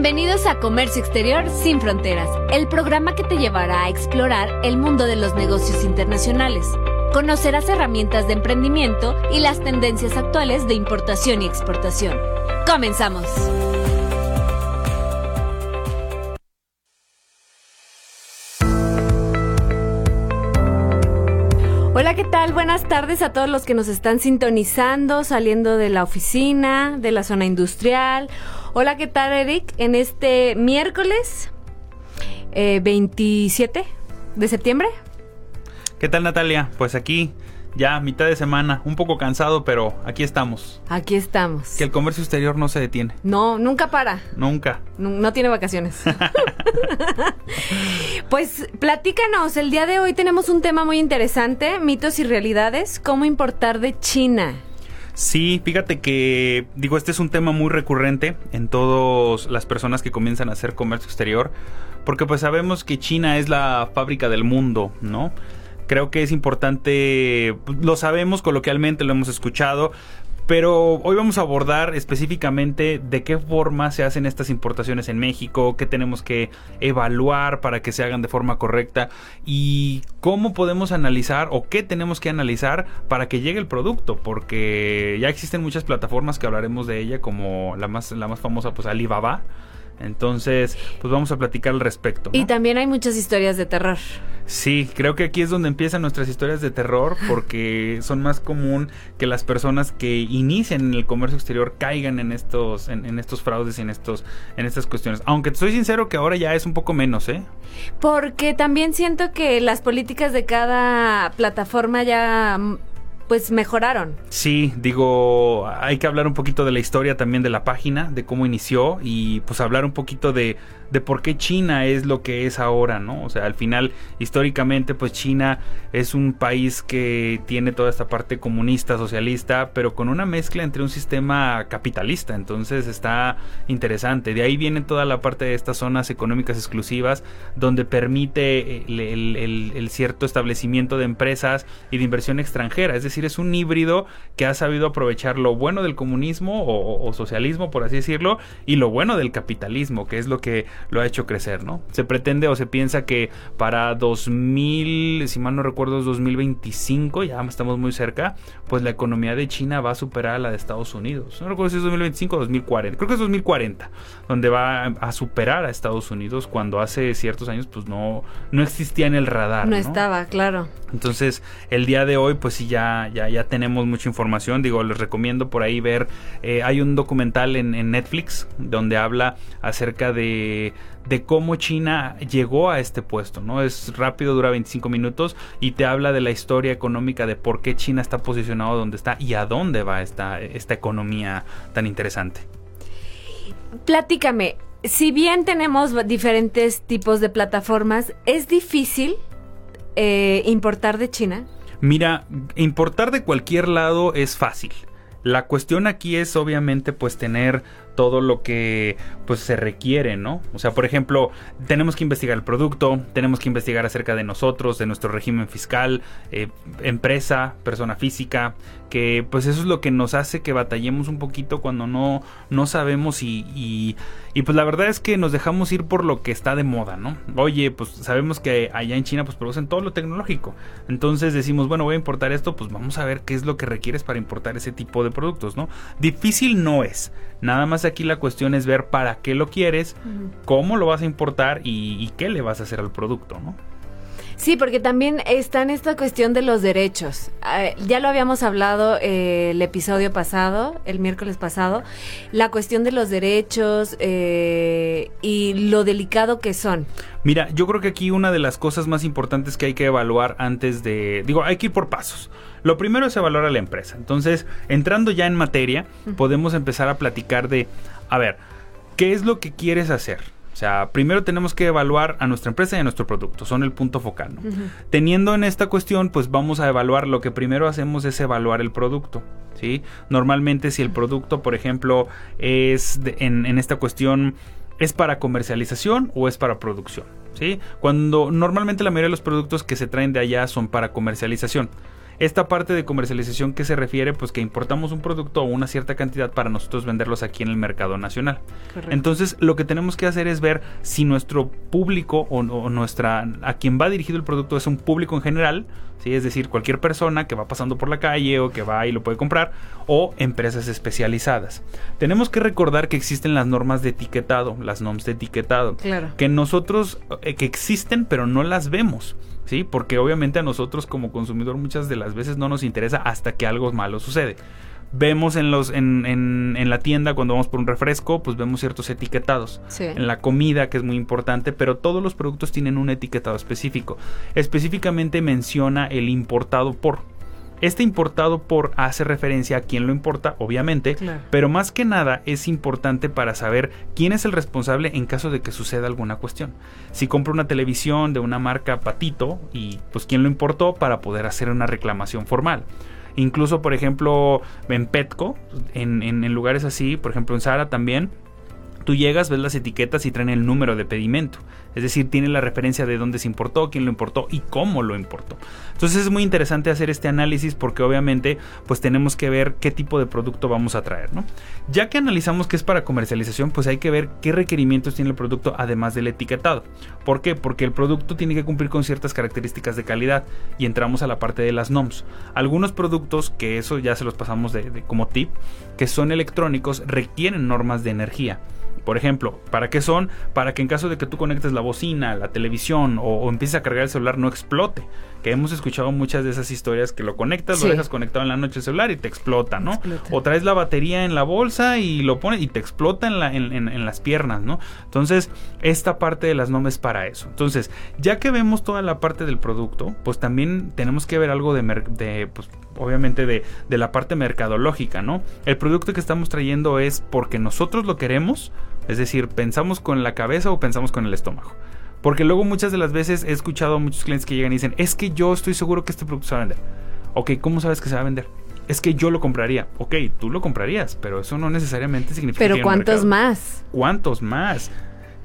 Bienvenidos a Comercio Exterior sin Fronteras, el programa que te llevará a explorar el mundo de los negocios internacionales. Conocerás herramientas de emprendimiento y las tendencias actuales de importación y exportación. Comenzamos. Hola, ¿qué tal? Buenas tardes a todos los que nos están sintonizando, saliendo de la oficina, de la zona industrial. Hola, ¿qué tal, Eric? En este miércoles 27 eh, de septiembre. ¿Qué tal, Natalia? Pues aquí ya mitad de semana, un poco cansado, pero aquí estamos. Aquí estamos. Que el comercio exterior no se detiene. No, nunca para. Nunca. No, tiene vacaciones. pues platícanos, el día de hoy tenemos un tema muy interesante, mitos y realidades, cómo importar de China. Sí, fíjate que, digo, este es un tema muy recurrente en todas las personas que comienzan a hacer comercio exterior, porque pues sabemos que China es la fábrica del mundo, ¿no? Creo que es importante, lo sabemos coloquialmente, lo hemos escuchado, pero hoy vamos a abordar específicamente de qué forma se hacen estas importaciones en México, qué tenemos que evaluar para que se hagan de forma correcta y cómo podemos analizar o qué tenemos que analizar para que llegue el producto, porque ya existen muchas plataformas que hablaremos de ella, como la más, la más famosa, pues Alibaba. Entonces, pues vamos a platicar al respecto. Y también hay muchas historias de terror. Sí, creo que aquí es donde empiezan nuestras historias de terror porque son más común que las personas que inician en el comercio exterior caigan en estos, en, estos fraudes y en estos, en estas cuestiones. Aunque te soy sincero que ahora ya es un poco menos, ¿eh? Porque también siento que las políticas de cada plataforma ya pues mejoraron. Sí, digo, hay que hablar un poquito de la historia también de la página, de cómo inició y pues hablar un poquito de, de por qué China es lo que es ahora, ¿no? O sea, al final, históricamente, pues China es un país que tiene toda esta parte comunista, socialista, pero con una mezcla entre un sistema capitalista, entonces está interesante. De ahí viene toda la parte de estas zonas económicas exclusivas, donde permite el, cierto establecimiento de empresas y de inversión extranjera, es decir, es un híbrido que ha sabido aprovechar lo bueno del comunismo o, o socialismo, por así decirlo, y lo bueno del capitalismo, que es lo que lo ha hecho crecer, ¿no? Se pretende o se piensa que para 2000, si mal no recuerdo, es 2025, ya estamos muy cerca, pues la economía de China va a superar a la de Estados Unidos. No recuerdo si es 2025 o 2040, creo que es 2040, donde va a superar a Estados Unidos cuando hace ciertos años pues no, no existía en el radar. No, estaba, claro. Entonces, el día de hoy, pues sí, ya, ya, ya tenemos mucha información. Digo, les recomiendo por ahí ver. Eh, hay un documental en, en Netflix donde habla acerca de de, cómo China llegó a este puesto, ¿no? Es rápido, dura 25 minutos y te habla de la historia económica de por qué China está posicionado donde está y a dónde va esta, esta economía tan interesante. Platícame, si bien tenemos diferentes tipos de plataformas, ¿es difícil eh, importar de China? Mira, importar de cualquier lado es fácil. La cuestión aquí es obviamente pues tener todo lo que pues se requiere, ¿no? O sea, por ejemplo, tenemos que investigar el producto, tenemos que investigar acerca de nosotros, de nuestro régimen fiscal, eh, empresa, persona física, que pues eso es lo que nos hace que batallemos un poquito cuando no, no sabemos y, y, y, pues la verdad es que nos dejamos ir por lo que está de moda, ¿no? Oye, pues sabemos que allá en China pues producen todo lo tecnológico, entonces decimos, bueno, voy a importar esto, pues vamos a ver qué es lo que requieres para importar ese tipo de productos, ¿no? Difícil no es, nada más aquí la cuestión es ver para qué lo quieres, cómo lo vas a importar y, qué le vas a hacer al producto, ¿no? Sí, porque también está en esta cuestión de los derechos. Ah, ya lo habíamos hablado eh, el episodio pasado, el miércoles pasado, la cuestión de los derechos eh, y lo delicado que son. Mira, yo creo que aquí una de las cosas más importantes que hay que evaluar antes de, digo, hay que ir por pasos. Lo primero es evaluar a la empresa. Entonces, entrando ya en materia, podemos empezar a platicar de, a ver, ¿qué es lo que quieres hacer? O sea, primero tenemos que evaluar a nuestra empresa y a nuestro producto, son el punto focal. Teniendo en esta cuestión, pues vamos a evaluar, lo que primero hacemos es evaluar el producto. ¿sí? Normalmente si el producto, por ejemplo, es en, en esta cuestión, es para comercialización o es para producción. ¿sí? Cuando normalmente la mayoría de los productos que se traen de allá son para comercialización. Esta parte de comercialización que se refiere, pues que importamos un producto o una cierta cantidad para nosotros venderlos aquí en el mercado nacional. Entonces, lo que tenemos que hacer es ver si nuestro público o, o, nuestra a quien va dirigido el producto es un público en general, ¿sí? es decir, cualquier persona que va pasando por la calle o que va y lo puede comprar, o empresas especializadas. Tenemos que recordar que existen las normas de etiquetado, las normas de etiquetado, que nosotros eh, que existen pero no las vemos. ¿Sí? Porque obviamente a nosotros como consumidor muchas de las veces no nos interesa hasta que algo malo sucede. Vemos en los en, en, la tienda cuando vamos por un refresco, pues vemos ciertos etiquetados. En la comida, que es muy importante, pero todos los productos tienen un etiquetado específico. Específicamente menciona el importado por. Este importado por hace referencia a quién lo importa, obviamente, pero más que nada es importante para saber quién es el responsable en caso de que suceda alguna cuestión. Si compro una televisión de una marca Patito y pues quién lo importó para poder hacer una reclamación formal. Incluso, por ejemplo, en Petco, en, en lugares así, por ejemplo en Sara también, tú llegas, ves las etiquetas y traen el número de pedimento. Es decir, tiene la referencia de dónde se importó, quién lo importó y cómo lo importó. Entonces es muy interesante hacer este análisis porque obviamente pues tenemos que ver qué tipo de producto vamos a traer, ¿no? Ya que analizamos que es para comercialización, pues hay que ver qué requerimientos tiene el producto además del etiquetado. ¿Por qué? Porque el producto tiene que cumplir con ciertas características de calidad y entramos a la parte de las NOMS. Algunos productos, que eso ya se los pasamos de como tip, que son electrónicos, requieren normas de energía. Por ejemplo, ¿para qué son? Para que en caso de que tú conectes la bocina, la televisión o, empieces a cargar el celular no explote. Que hemos escuchado muchas de esas historias que lo conectas, lo dejas conectado en la noche el celular y te explota, ¿no? O traes la batería en la bolsa y lo pones y te explota en, la, en, las piernas, ¿no? Entonces, esta parte de las NOM es para eso. Entonces, ya que vemos toda la parte del producto, pues también tenemos que ver algo de, de pues, obviamente de, de la parte mercadológica, ¿no? El producto que estamos trayendo es porque nosotros lo queremos es decir, ¿pensamos con la cabeza o pensamos con el estómago? Porque luego muchas de las veces he escuchado a muchos clientes que llegan y dicen, es que yo estoy seguro que este producto se va a vender. Ok, ¿cómo sabes que se va a vender? Es que yo lo compraría. Ok, tú lo comprarías, pero eso no necesariamente significa... Pero ¿cuántos más? ¿Cuántos más?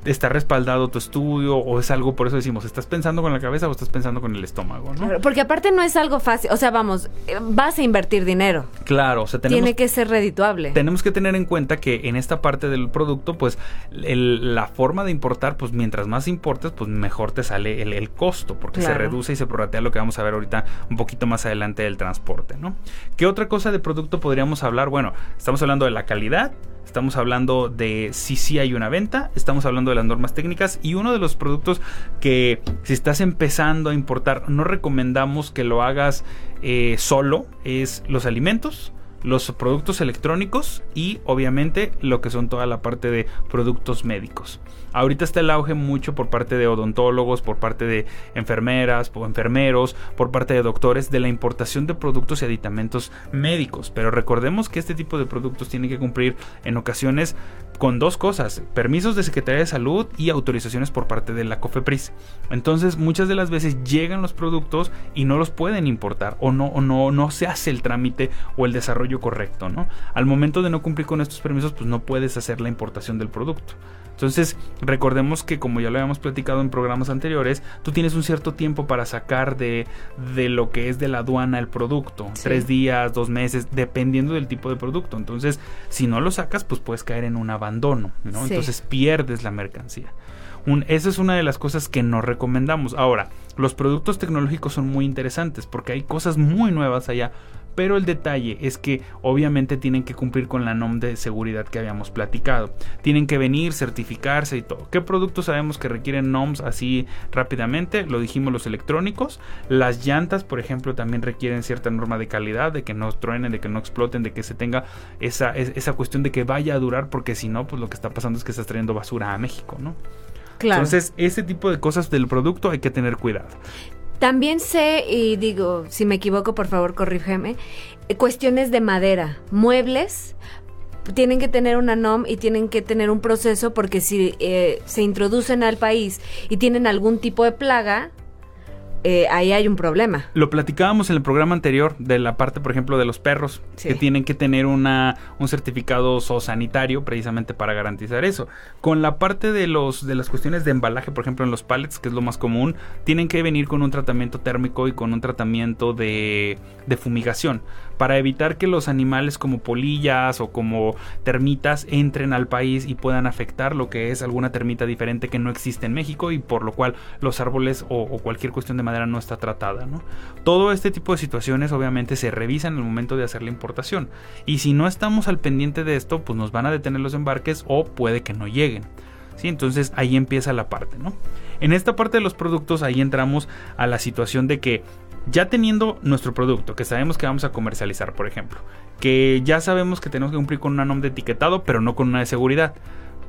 Está respaldado tu estudio o es algo, por eso decimos, ¿estás pensando con la cabeza o estás pensando con el estómago? ¿no? porque aparte no es algo fácil, o sea, vamos, eh, vas a invertir dinero. Claro, o sea, tenemos, Tiene que ser redituable. Tenemos que tener en cuenta que en esta parte del producto, pues la forma de importar, pues mientras más importes, pues mejor te sale el, costo, porque se reduce y se prorratea lo que vamos a ver ahorita un poquito más adelante del transporte, ¿no? ¿Qué otra cosa de producto podríamos hablar? Bueno, estamos hablando de la calidad, Estamos hablando de si sí hay una venta, estamos hablando de las normas técnicas y uno de los productos que si estás empezando a importar no recomendamos que lo hagas eh, solo es los alimentos los productos electrónicos y obviamente lo que son toda la parte de productos médicos. Ahorita está el auge mucho por parte de odontólogos, por parte de enfermeras, o enfermeros, por parte de doctores de la importación de productos y aditamentos médicos. Pero recordemos que este tipo de productos tienen que cumplir en ocasiones con dos cosas, permisos de Secretaría de Salud y autorizaciones por parte de la COFEPRIS. Entonces, muchas de las veces llegan los productos y no los pueden importar o no o no no se hace el trámite o el desarrollo correcto, ¿no? Al momento de no cumplir con estos permisos, pues no puedes hacer la importación del producto. Entonces, recordemos que como ya lo habíamos platicado en programas anteriores, tú tienes un cierto tiempo para sacar de, de lo que es de la aduana el producto. Tres días, dos meses, dependiendo del tipo de producto. Entonces, si no lo sacas, pues puedes caer en un abandono, ¿no? Entonces pierdes la mercancía. Un, esa es una de las cosas que no recomendamos. Ahora, los productos tecnológicos son muy interesantes porque hay cosas muy nuevas allá pero el detalle es que obviamente tienen que cumplir con la NOM de seguridad que habíamos platicado. Tienen que venir, certificarse y todo. ¿Qué productos sabemos que requieren NOMs así rápidamente? Lo dijimos los electrónicos. Las llantas, por ejemplo, también requieren cierta norma de calidad, de que no truenen, de que no exploten, de que se tenga esa, esa cuestión de que vaya a durar, porque si no, pues lo que está pasando es que estás trayendo basura a México, ¿no? Claro. Entonces, ese tipo de cosas del producto hay que tener cuidado. También sé, y digo, si me equivoco, por favor, corrígeme, eh, cuestiones de madera, muebles, tienen que tener una NOM y tienen que tener un proceso porque si eh, se introducen al país y tienen algún tipo de plaga, eh, ahí hay un problema. Lo platicábamos en el programa anterior de la parte, por ejemplo, de los perros, que tienen que tener una, un certificado zoosanitario precisamente para garantizar eso. Con la parte de, los, de las cuestiones de embalaje, por ejemplo, en los pallets, que es lo más común, tienen que venir con un tratamiento térmico y con un tratamiento de, de fumigación para evitar que los animales como polillas o como termitas entren al país y puedan afectar lo que es alguna termita diferente que no existe en México y por lo cual los árboles o, cualquier cuestión de madera no está tratada. ¿no? Todo este tipo de situaciones obviamente se revisan en el momento de hacer la importación y si no estamos al pendiente de esto pues nos van a detener los embarques o puede que no lleguen. ¿sí? Entonces ahí empieza la parte. ¿no? En esta parte de los productos ahí entramos a la situación de que ya teniendo nuestro producto que sabemos que vamos a comercializar, por ejemplo, que ya sabemos que tenemos que cumplir con una norma de etiquetado, pero no con una de seguridad.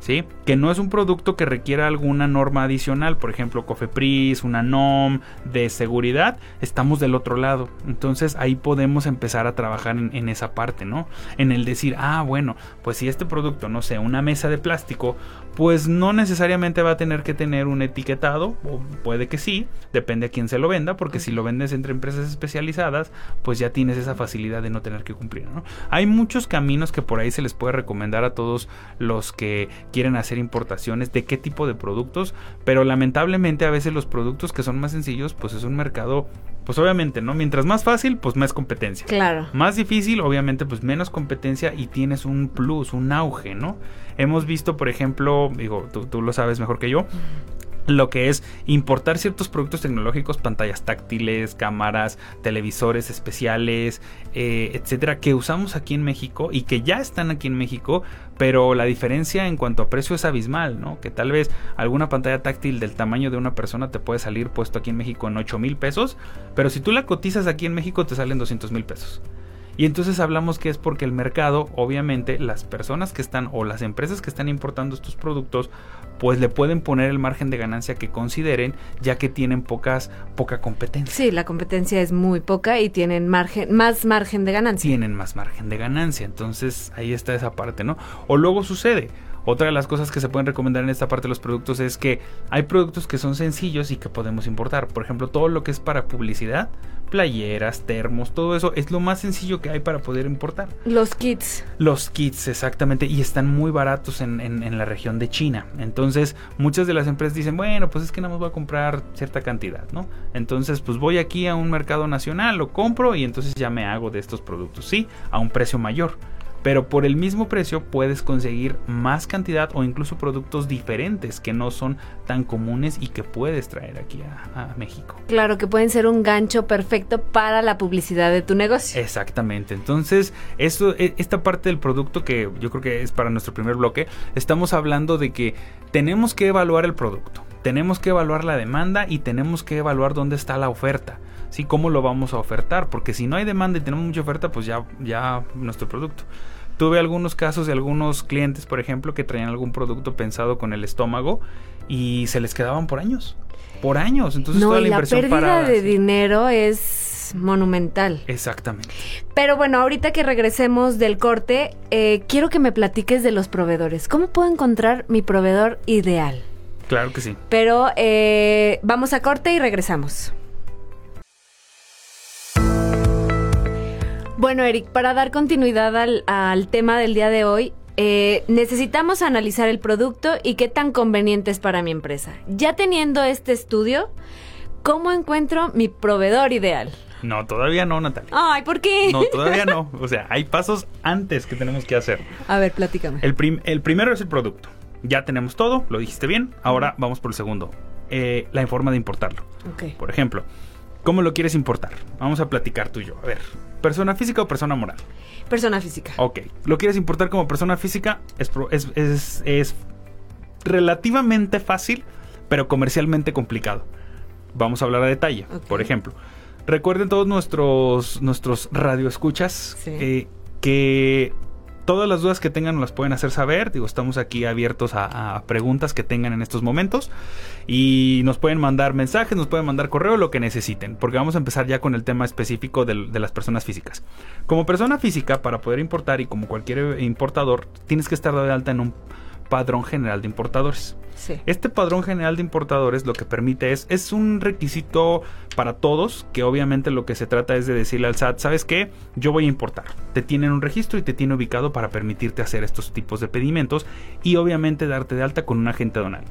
¿Sí? Que no es un producto que requiera alguna norma adicional, por ejemplo, Cofepris, una NOM de seguridad, estamos del otro lado. Entonces ahí podemos empezar a trabajar en, en, esa parte, ¿no? En el decir, ah, bueno, pues si este producto, no sé, una mesa de plástico, pues no necesariamente va a tener que tener un etiquetado, o puede que sí, depende a quién se lo venda, porque si lo vendes entre empresas especializadas, pues ya tienes esa facilidad de no tener que cumplir. ¿no? Hay muchos caminos que por ahí se les puede recomendar a todos los que quieren hacer importaciones de qué tipo de productos, pero lamentablemente a veces los productos que son más sencillos, pues es un mercado pues obviamente, ¿no? Mientras más fácil, pues más competencia. Claro. Más difícil, obviamente, pues menos competencia y tienes un plus, un auge, ¿no? Hemos visto, por ejemplo, digo, tú, lo sabes mejor que yo, lo que es importar ciertos productos tecnológicos, pantallas táctiles, cámaras, televisores especiales, eh, etcétera, que usamos aquí en México y que ya están aquí en México, pero la diferencia en cuanto a precio es abismal, ¿no? Que tal vez alguna pantalla táctil del tamaño de una persona te puede salir puesto aquí en México en 8 mil pesos, pero si tú la cotizas aquí en México te salen 200 mil pesos. Y entonces hablamos que es porque el mercado, obviamente, las personas que están o las empresas que están importando estos productos, pues le pueden poner el margen de ganancia que consideren, ya que tienen pocas, poca competencia. Sí, la competencia es muy poca y tienen margen, más margen de ganancia. Tienen más margen de ganancia. Entonces ahí está esa parte, ¿no? O luego sucede. Otra de las cosas que se pueden recomendar en esta parte de los productos es que hay productos que son sencillos y que podemos importar. Por ejemplo, todo lo que es para publicidad, playeras, termos, todo eso es lo más sencillo que hay para poder importar. Los kits. Los kits, exactamente. Y están muy baratos en, en, la región de China. Entonces, muchas de las empresas dicen, bueno, pues es que nada más voy a comprar cierta cantidad, ¿no? Entonces, pues voy aquí a un mercado nacional, lo compro y entonces ya me hago de estos productos, ¿sí? A un precio mayor pero por el mismo precio puedes conseguir más cantidad o incluso productos diferentes que no son tan comunes y que puedes traer aquí a, México. Claro, que pueden ser un gancho perfecto para la publicidad de tu negocio. Exactamente. Entonces, esto, e, esta parte del producto que yo creo que es para nuestro primer bloque, estamos hablando de que tenemos que evaluar el producto, tenemos que evaluar la demanda y tenemos que evaluar dónde está la oferta. ¿sí? ¿Cómo lo vamos a ofertar? Porque si no hay demanda y tenemos mucha oferta, pues ya, ya nuestro producto. Tuve algunos casos de algunos clientes, por ejemplo, que traían algún producto pensado con el estómago y se les quedaban por años. Por años. Entonces toda la, inversión la pérdida de dinero es monumental. Exactamente. Pero bueno, ahorita que regresemos del corte, eh, quiero que me platiques de los proveedores. ¿Cómo puedo encontrar mi proveedor ideal? Claro que sí. Pero eh, vamos a corte y regresamos. Bueno, Eric, para dar continuidad al, tema del día de hoy, eh, necesitamos analizar el producto y qué tan conveniente es para mi empresa. Ya teniendo este estudio, ¿cómo encuentro mi proveedor ideal? No, todavía no, Natalia. Ay, ¿por qué? No, todavía no. O sea, hay pasos antes que tenemos que hacer. A ver, platícame. El, el primero es el producto. Ya tenemos todo, lo dijiste bien. Ahora vamos por el segundo. Eh, la forma de importarlo. Ok. Por ejemplo, ¿cómo lo quieres importar? Vamos a platicar tú y yo. A ver, ¿Persona física o persona moral? Persona física. Ok. ¿Lo quieres importar como persona física? Es, es, relativamente fácil, pero comercialmente complicado. Vamos a hablar a detalle. Por ejemplo, recuerden todos nuestros, nuestros radioescuchas eh, que todas las dudas que tengan las pueden hacer saber. Digo, estamos aquí abiertos a, preguntas que tengan en estos momentos. Y nos pueden mandar mensajes, nos pueden mandar correo, lo que necesiten. Porque vamos a empezar ya con el tema específico de, de las personas físicas. Como persona física, para poder importar y como cualquier importador, tienes que estar de alta en un Padrón General de Importadores. Este padrón general de importadores lo que permite es, es un requisito para todos, que obviamente lo que se trata es de decirle al SAT, ¿sabes qué? Yo voy a importar. Te tienen un registro y te tiene ubicado para permitirte hacer estos tipos de pedimentos y obviamente darte de alta con un agente donal.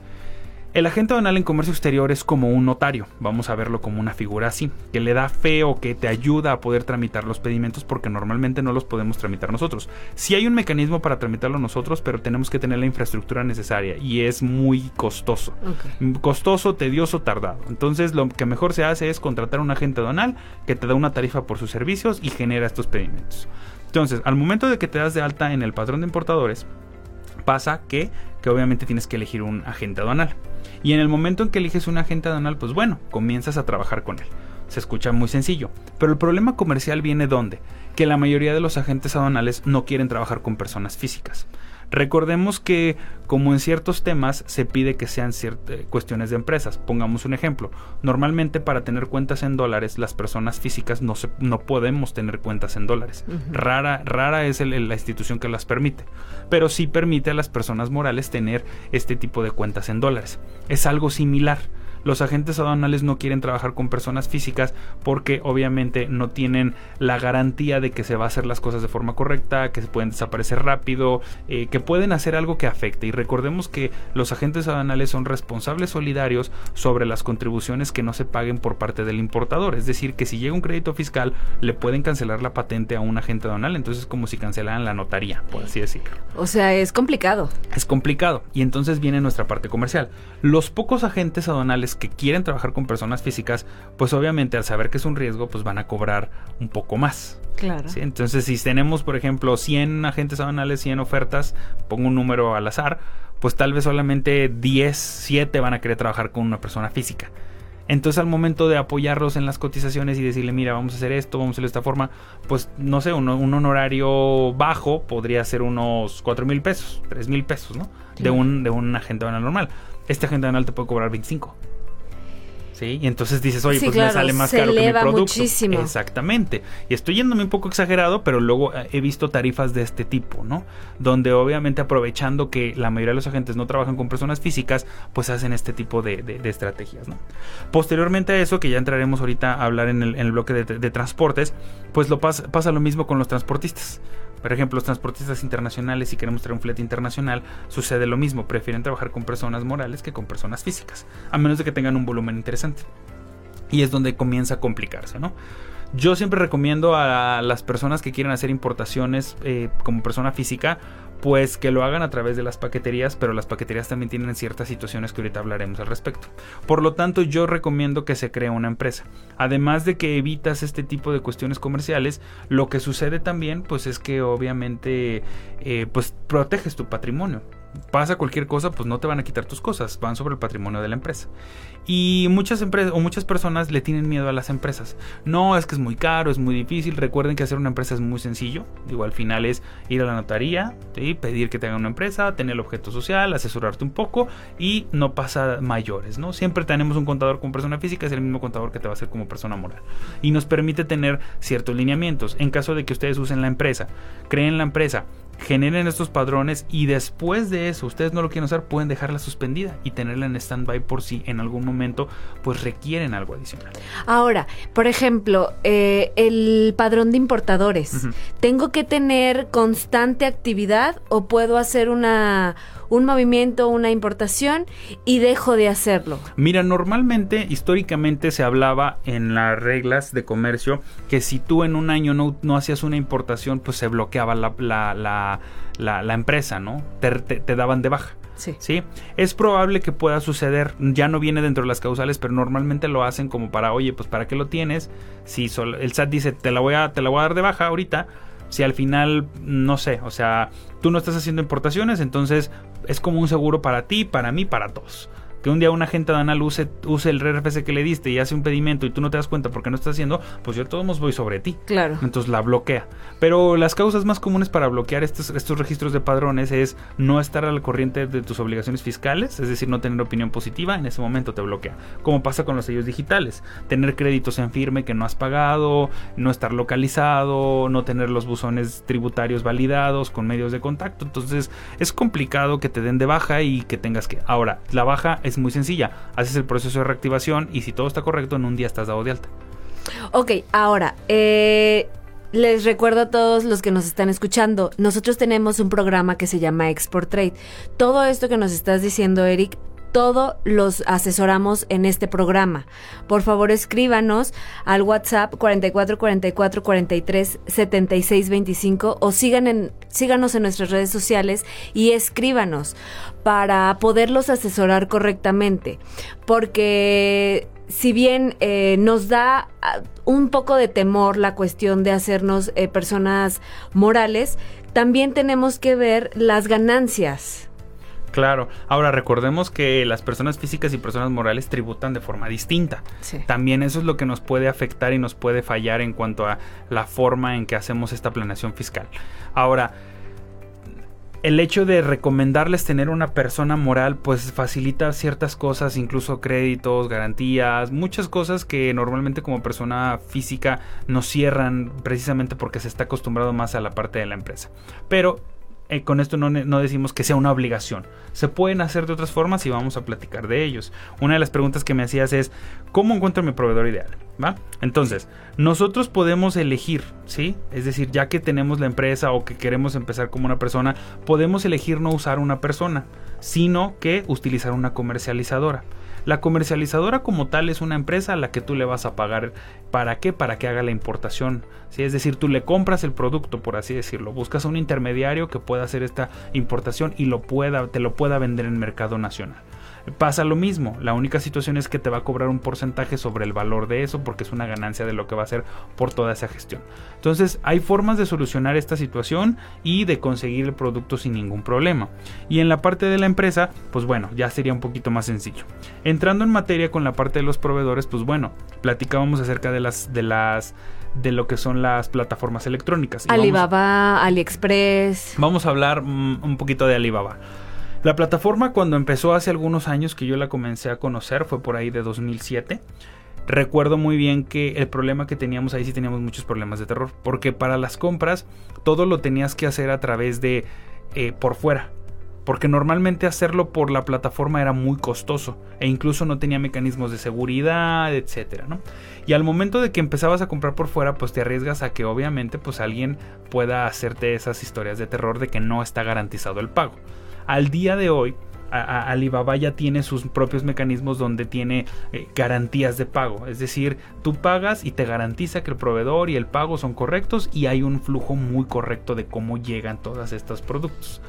El agente donal en comercio exterior es como un notario, vamos a verlo como una figura así, que le da fe o que te ayuda a poder tramitar los pedimentos porque normalmente no los podemos tramitar nosotros. Sí hay un mecanismo para tramitarlo nosotros, pero tenemos que tener la infraestructura necesaria y es muy costoso. Costoso, tedioso, tardado. Entonces lo que mejor se hace es contratar un agente donal que te da una tarifa por sus servicios y genera estos pedimentos. Entonces, al momento de que te das de alta en el patrón de importadores, pasa que, que obviamente tienes que elegir un agente aduanal. Y en el momento en que eliges un agente aduanal, pues bueno, comienzas a trabajar con él. Se escucha muy sencillo, pero el problema comercial viene donde? Que la mayoría de los agentes aduanales no quieren trabajar con personas físicas. Recordemos que, como en ciertos temas, se pide que sean eh, cuestiones de empresas. Pongamos un ejemplo. Normalmente para tener cuentas en dólares, las personas físicas no, se, no podemos tener cuentas en dólares. Rara, rara es la institución que las permite. Pero sí permite a las personas morales tener este tipo de cuentas en dólares. Es algo similar los agentes aduanales no quieren trabajar con personas físicas porque obviamente no tienen la garantía de que se va a hacer las cosas de forma correcta, que se pueden desaparecer rápido, eh, que pueden hacer algo que afecte. Y recordemos que los agentes aduanales son responsables solidarios sobre las contribuciones que no se paguen por parte del importador. Es decir, que si llega un crédito fiscal, le pueden cancelar la patente a un agente aduanal. Entonces es como si cancelaran la notaría, por así decirlo. O sea, es complicado. Es complicado. Y entonces viene nuestra parte comercial. Los pocos agentes aduanales que quieren trabajar con personas físicas, pues obviamente al saber que es un riesgo, pues van a cobrar un poco más. Claro. Entonces, si tenemos, por ejemplo, 100 agentes aduanales, 100 ofertas, pongo un número al azar, pues tal vez solamente 10, 7 van a querer trabajar con una persona física. Entonces al momento de apoyarlos en las cotizaciones y decirle, mira, vamos a hacer esto, vamos a hacerlo de esta forma, pues no sé, un, honorario bajo podría ser unos 4 mil pesos, 3 mil pesos, ¿no? De, un, de un agente aduanal normal. Este agente aduanal te puede cobrar 25. ¿Sí? Y entonces dices, oye, pues me sale más caro que mi producto. Muchísimo. Exactamente. Y estoy yéndome un poco exagerado, pero luego eh, he visto tarifas de este tipo, ¿no? Donde obviamente aprovechando que la mayoría de los agentes no trabajan con personas físicas, pues hacen este tipo de, estrategias, ¿no? Posteriormente a eso, que ya entraremos ahorita a hablar en el, bloque de, transportes, pues lo pasa lo mismo con los transportistas. Por ejemplo, los transportistas internacionales, si queremos traer un flete internacional, sucede lo mismo. Prefieren trabajar con personas morales que con personas físicas, a menos de que tengan un volumen interesante. Y es donde comienza a complicarse, ¿no? Yo siempre recomiendo a las personas que quieren hacer importaciones eh, como persona física, pues que lo hagan a través de las paqueterías, pero las paqueterías también tienen ciertas situaciones que ahorita hablaremos al respecto. Por lo tanto, yo recomiendo que se cree una empresa. Además de que evitas este tipo de cuestiones comerciales, lo que sucede también, pues es que obviamente, eh, pues proteges tu patrimonio pasa cualquier cosa, pues no te van a quitar tus cosas, van sobre el patrimonio de la empresa. Y muchas empresas o muchas personas le tienen miedo a las empresas. No, es que es muy caro, es muy difícil. Recuerden que hacer una empresa es muy sencillo. Digo, al final es ir a la notaría, pedir que te haga una empresa, tener el objeto social, asesorarte un poco y no pasa mayores, ¿no? Siempre tenemos un contador como persona física, es el mismo contador que te va a hacer como persona moral. Y nos permite tener ciertos lineamientos. En caso de que ustedes usen la empresa, creen la empresa, generen estos padrones y después de eso ustedes no lo quieren usar pueden dejarla suspendida y tenerla en stand-by por si en algún momento pues requieren algo adicional. Ahora, por ejemplo, eh, el padrón de importadores, ¿tengo que tener constante actividad o puedo hacer una un movimiento, una importación y dejo de hacerlo? Mira, normalmente, históricamente se hablaba en las reglas de comercio que si tú en un año no, hacías una importación, pues se bloqueaba la, la, la, empresa, ¿no? Te, daban de baja. Sí. sí. Es probable que pueda suceder, ya no viene dentro de las causales, pero normalmente lo hacen como para, oye, pues ¿para qué lo tienes? Si el SAT dice, te la voy a, te la voy a dar de baja ahorita, si al final, no sé, o sea, tú no estás haciendo importaciones, entonces es como un seguro para ti, para mí, para todos. Que un día una agente aduanal use, use el RFC que le diste y hace un pedimento y tú no te das cuenta porque no estás haciendo, pues yo todos voy sobre ti. Claro. Entonces la bloquea. Pero las causas más comunes para bloquear estos, estos registros de padrones es no estar al corriente de tus obligaciones fiscales, es decir, no tener opinión positiva, en ese momento te bloquea. Como pasa con los sellos digitales. Tener créditos en firme que no has pagado, no estar localizado, no tener los buzones tributarios validados con medios de contacto. Entonces es complicado que te den de baja y que tengas que... Ahora, la baja es muy sencilla. Haces el proceso de reactivación y si todo está correcto, en un día estás dado de alta. Ok, ahora, eh, les recuerdo a todos los que nos están escuchando, nosotros tenemos un programa que se llama Export Trade. Todo esto que nos estás diciendo, Eric, todo los asesoramos en este programa. Por favor, escríbanos al WhatsApp 44 44 43 76 25 o sigan en, síganos en nuestras redes sociales y escríbanos para poderlos asesorar correctamente. Porque si bien eh, nos da ah, un poco de temor la cuestión de hacernos eh, personas morales, también tenemos que ver las ganancias. Claro. Ahora recordemos que las personas físicas y personas morales tributan de forma distinta. También eso es lo que nos puede afectar y nos puede fallar en cuanto a la forma en que hacemos esta planeación fiscal. Ahora, el hecho de recomendarles tener una persona moral pues facilita ciertas cosas, incluso créditos, garantías, muchas cosas que normalmente como persona física nos cierran precisamente porque se está acostumbrado más a la parte de la empresa. Pero eh, con esto no, no, decimos que sea una obligación. Se pueden hacer de otras formas y vamos a platicar de ellos. Una de las preguntas que me hacías es, ¿cómo encuentro mi proveedor ideal? ¿Va? Entonces, nosotros podemos elegir, ¿sí? Es decir, ya que tenemos la empresa o que queremos empezar como una persona, podemos elegir no usar una persona, sino que utilizar una comercializadora. La comercializadora como tal es una empresa a la que tú le vas a pagar. ¿Para qué? Para que haga la importación. ¿sí? Es decir, tú le compras el producto, por así decirlo. Buscas a un intermediario que pueda hacer esta importación y lo pueda, te lo pueda vender en mercado nacional pasa lo mismo. La única situación es que te va a cobrar un porcentaje sobre el valor de eso porque es una ganancia de lo que va a hacer por toda esa gestión. Entonces hay formas de solucionar esta situación y de conseguir el producto sin ningún problema. Y en la parte de la empresa, pues bueno, ya sería un poquito más sencillo. Entrando en materia con la parte de los proveedores, pues bueno, platicábamos acerca de las de las de lo que son las plataformas electrónicas. Alibaba, AliExpress. Vamos a hablar mm, un poquito de Alibaba. La plataforma cuando empezó hace algunos años que yo la comencé a conocer fue por ahí de 2007. Recuerdo muy bien que el problema que teníamos ahí sí teníamos muchos problemas de terror, porque para las compras todo lo tenías que hacer a través de eh, por fuera, porque normalmente hacerlo por la plataforma era muy costoso e incluso no tenía mecanismos de seguridad, etcétera, ¿no? Y al momento de que empezabas a comprar por fuera, pues te arriesgas a que obviamente pues alguien pueda hacerte esas historias de terror de que no está garantizado el pago. Al día de hoy, Alibaba ya tiene sus propios mecanismos donde tiene eh, garantías de pago. Es decir, tú pagas y te garantiza que el proveedor y el pago son correctos y hay un flujo muy correcto de cómo llegan todos estos productos.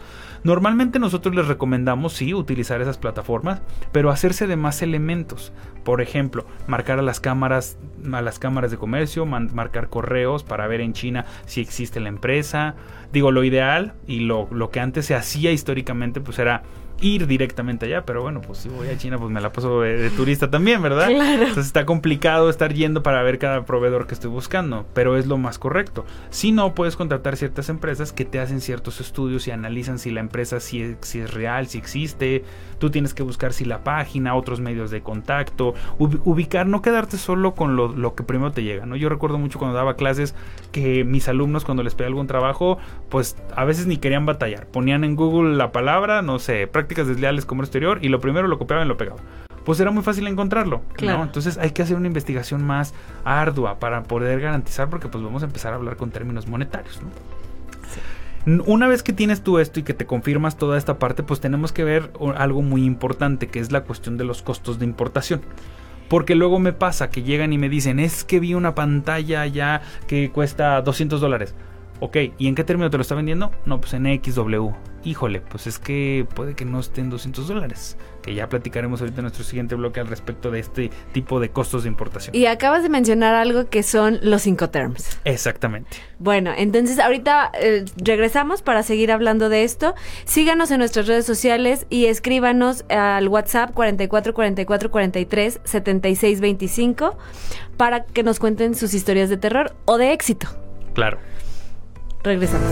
Normalmente nosotros les recomendamos, sí, utilizar esas plataformas, pero hacerse de más elementos. Por ejemplo, marcar a las cámaras, a las cámaras de comercio, marcar correos para ver en China si existe la empresa. Digo, lo ideal y lo, lo que antes se hacía históricamente, pues era ir directamente allá, pero bueno, pues si voy a China, pues me la paso de, turista también, ¿verdad? Claro. Entonces está complicado estar yendo para ver cada proveedor que estoy buscando, pero es lo más correcto. Si no, puedes contratar ciertas empresas que te hacen ciertos estudios y analizan si la empresa si es, si es real, si existe. Tú tienes que buscar si la página, otros medios de contacto, ubicar, no quedarte solo con lo, lo, que primero te llega, ¿no? Yo recuerdo mucho cuando daba clases que mis alumnos cuando les pedía algún trabajo, pues a veces ni querían batallar. Ponían en Google la palabra, no sé, prácticas desleales como exterior y lo primero lo copiaban y lo pegaban. Pues era muy fácil encontrarlo, claro. Entonces hay que hacer una investigación más ardua para poder garantizar porque pues vamos a empezar a hablar con términos monetarios, Una vez que tienes tú esto y que te confirmas toda esta parte, pues tenemos que ver algo muy importante, que es la cuestión de los costos de importación. Porque luego me pasa que llegan y me dicen, es que vi una pantalla ya que cuesta 200 dólares. Ok, ¿y en qué término te lo está vendiendo? No, pues en XW. Híjole, pues es que puede que no esté en 200 dólares. Que ya platicaremos ahorita en nuestro siguiente bloque al respecto de este tipo de costos de importación. Y acabas de mencionar algo que son los cinco terms. Exactamente. Bueno, entonces ahorita eh, regresamos para seguir hablando de esto. Síganos en nuestras redes sociales y escríbanos al WhatsApp 44 44 43 76 25 para que nos cuenten sus historias de terror o de éxito. Claro. Regresamos.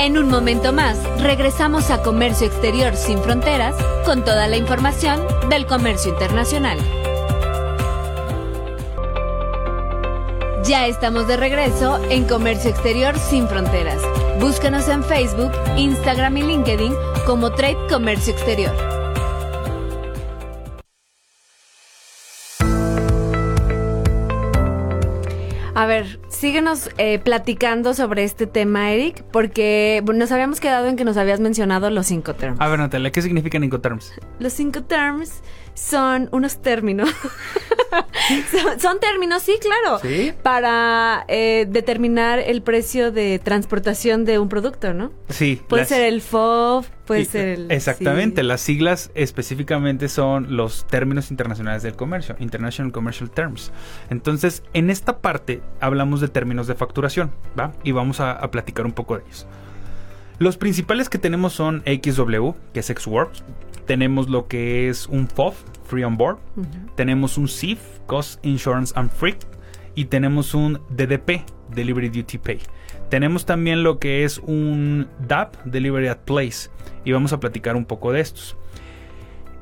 En un momento más, regresamos a Comercio Exterior sin Fronteras con toda la información del comercio internacional. Ya estamos de regreso en Comercio Exterior sin Fronteras. Búscanos en Facebook, Instagram y LinkedIn como Trade Comercio Exterior. A ver, síguenos eh, platicando sobre este tema, Eric, porque nos habíamos quedado en que nos habías mencionado los cinco terms. A ver, Natalia, ¿qué significan cinco terms? Los cinco terms son unos términos. son, términos, sí, claro. ¿Sí? Para eh, determinar el precio de transportación de un producto, ¿no? Sí. Puede ser el FOB, puede ser el... Exactamente, las siglas específicamente son los términos internacionales del comercio, International Commercial Terms. Entonces, en esta parte hablamos de términos de facturación, ¿va? Y vamos a, a platicar un poco de ellos. Los principales que tenemos son XW, que es X-Works, tenemos lo que es un FOF, Free On Board. Tenemos un CIF, Cost Insurance and Free. Y tenemos un DDP, Delivery Duty Pay. Tenemos también lo que es un DAP, Delivery at Place. Y vamos a platicar un poco de estos.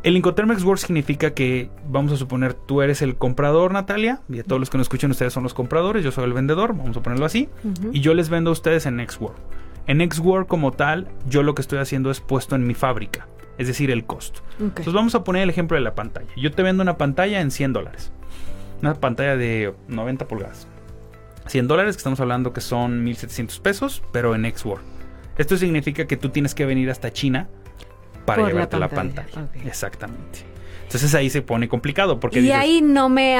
El Incoterm Word significa que, vamos a suponer, tú eres el comprador, Natalia, y a todos los que nos escuchan ustedes son los compradores, yo soy el vendedor, vamos a ponerlo así, y yo les vendo a ustedes en XWord. En XWord como tal, yo lo que estoy haciendo es puesto en mi fábrica es decir, el costo. Entonces vamos a poner el ejemplo de la pantalla. Yo te vendo una pantalla en 100 dólares. Una pantalla de 90 pulgadas. 100 dólares, que estamos hablando que son 1700 pesos, pero en X-Word. Esto significa que tú tienes que venir hasta China para llevarte la pantalla. Exactamente. Entonces ahí se pone complicado porque y ahí no me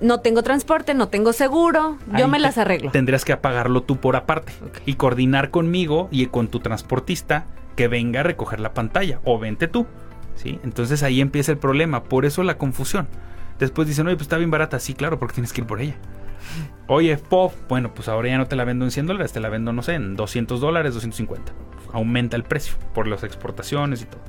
no tengo transporte, no tengo seguro, yo me las arreglo. Tendrías que apagarlo tú por aparte y coordinar conmigo y con tu transportista que venga a recoger la pantalla o vente tú. ¿sí? Entonces ahí empieza el problema, por eso la confusión. Después dicen, oye, pues está bien barata. Sí, claro, porque tienes que ir por ella. Oye, pop, bueno, pues ahora ya no te la vendo en 100 dólares, te la vendo, no sé, en 200 dólares, 250. Aumenta el precio por las exportaciones y todo.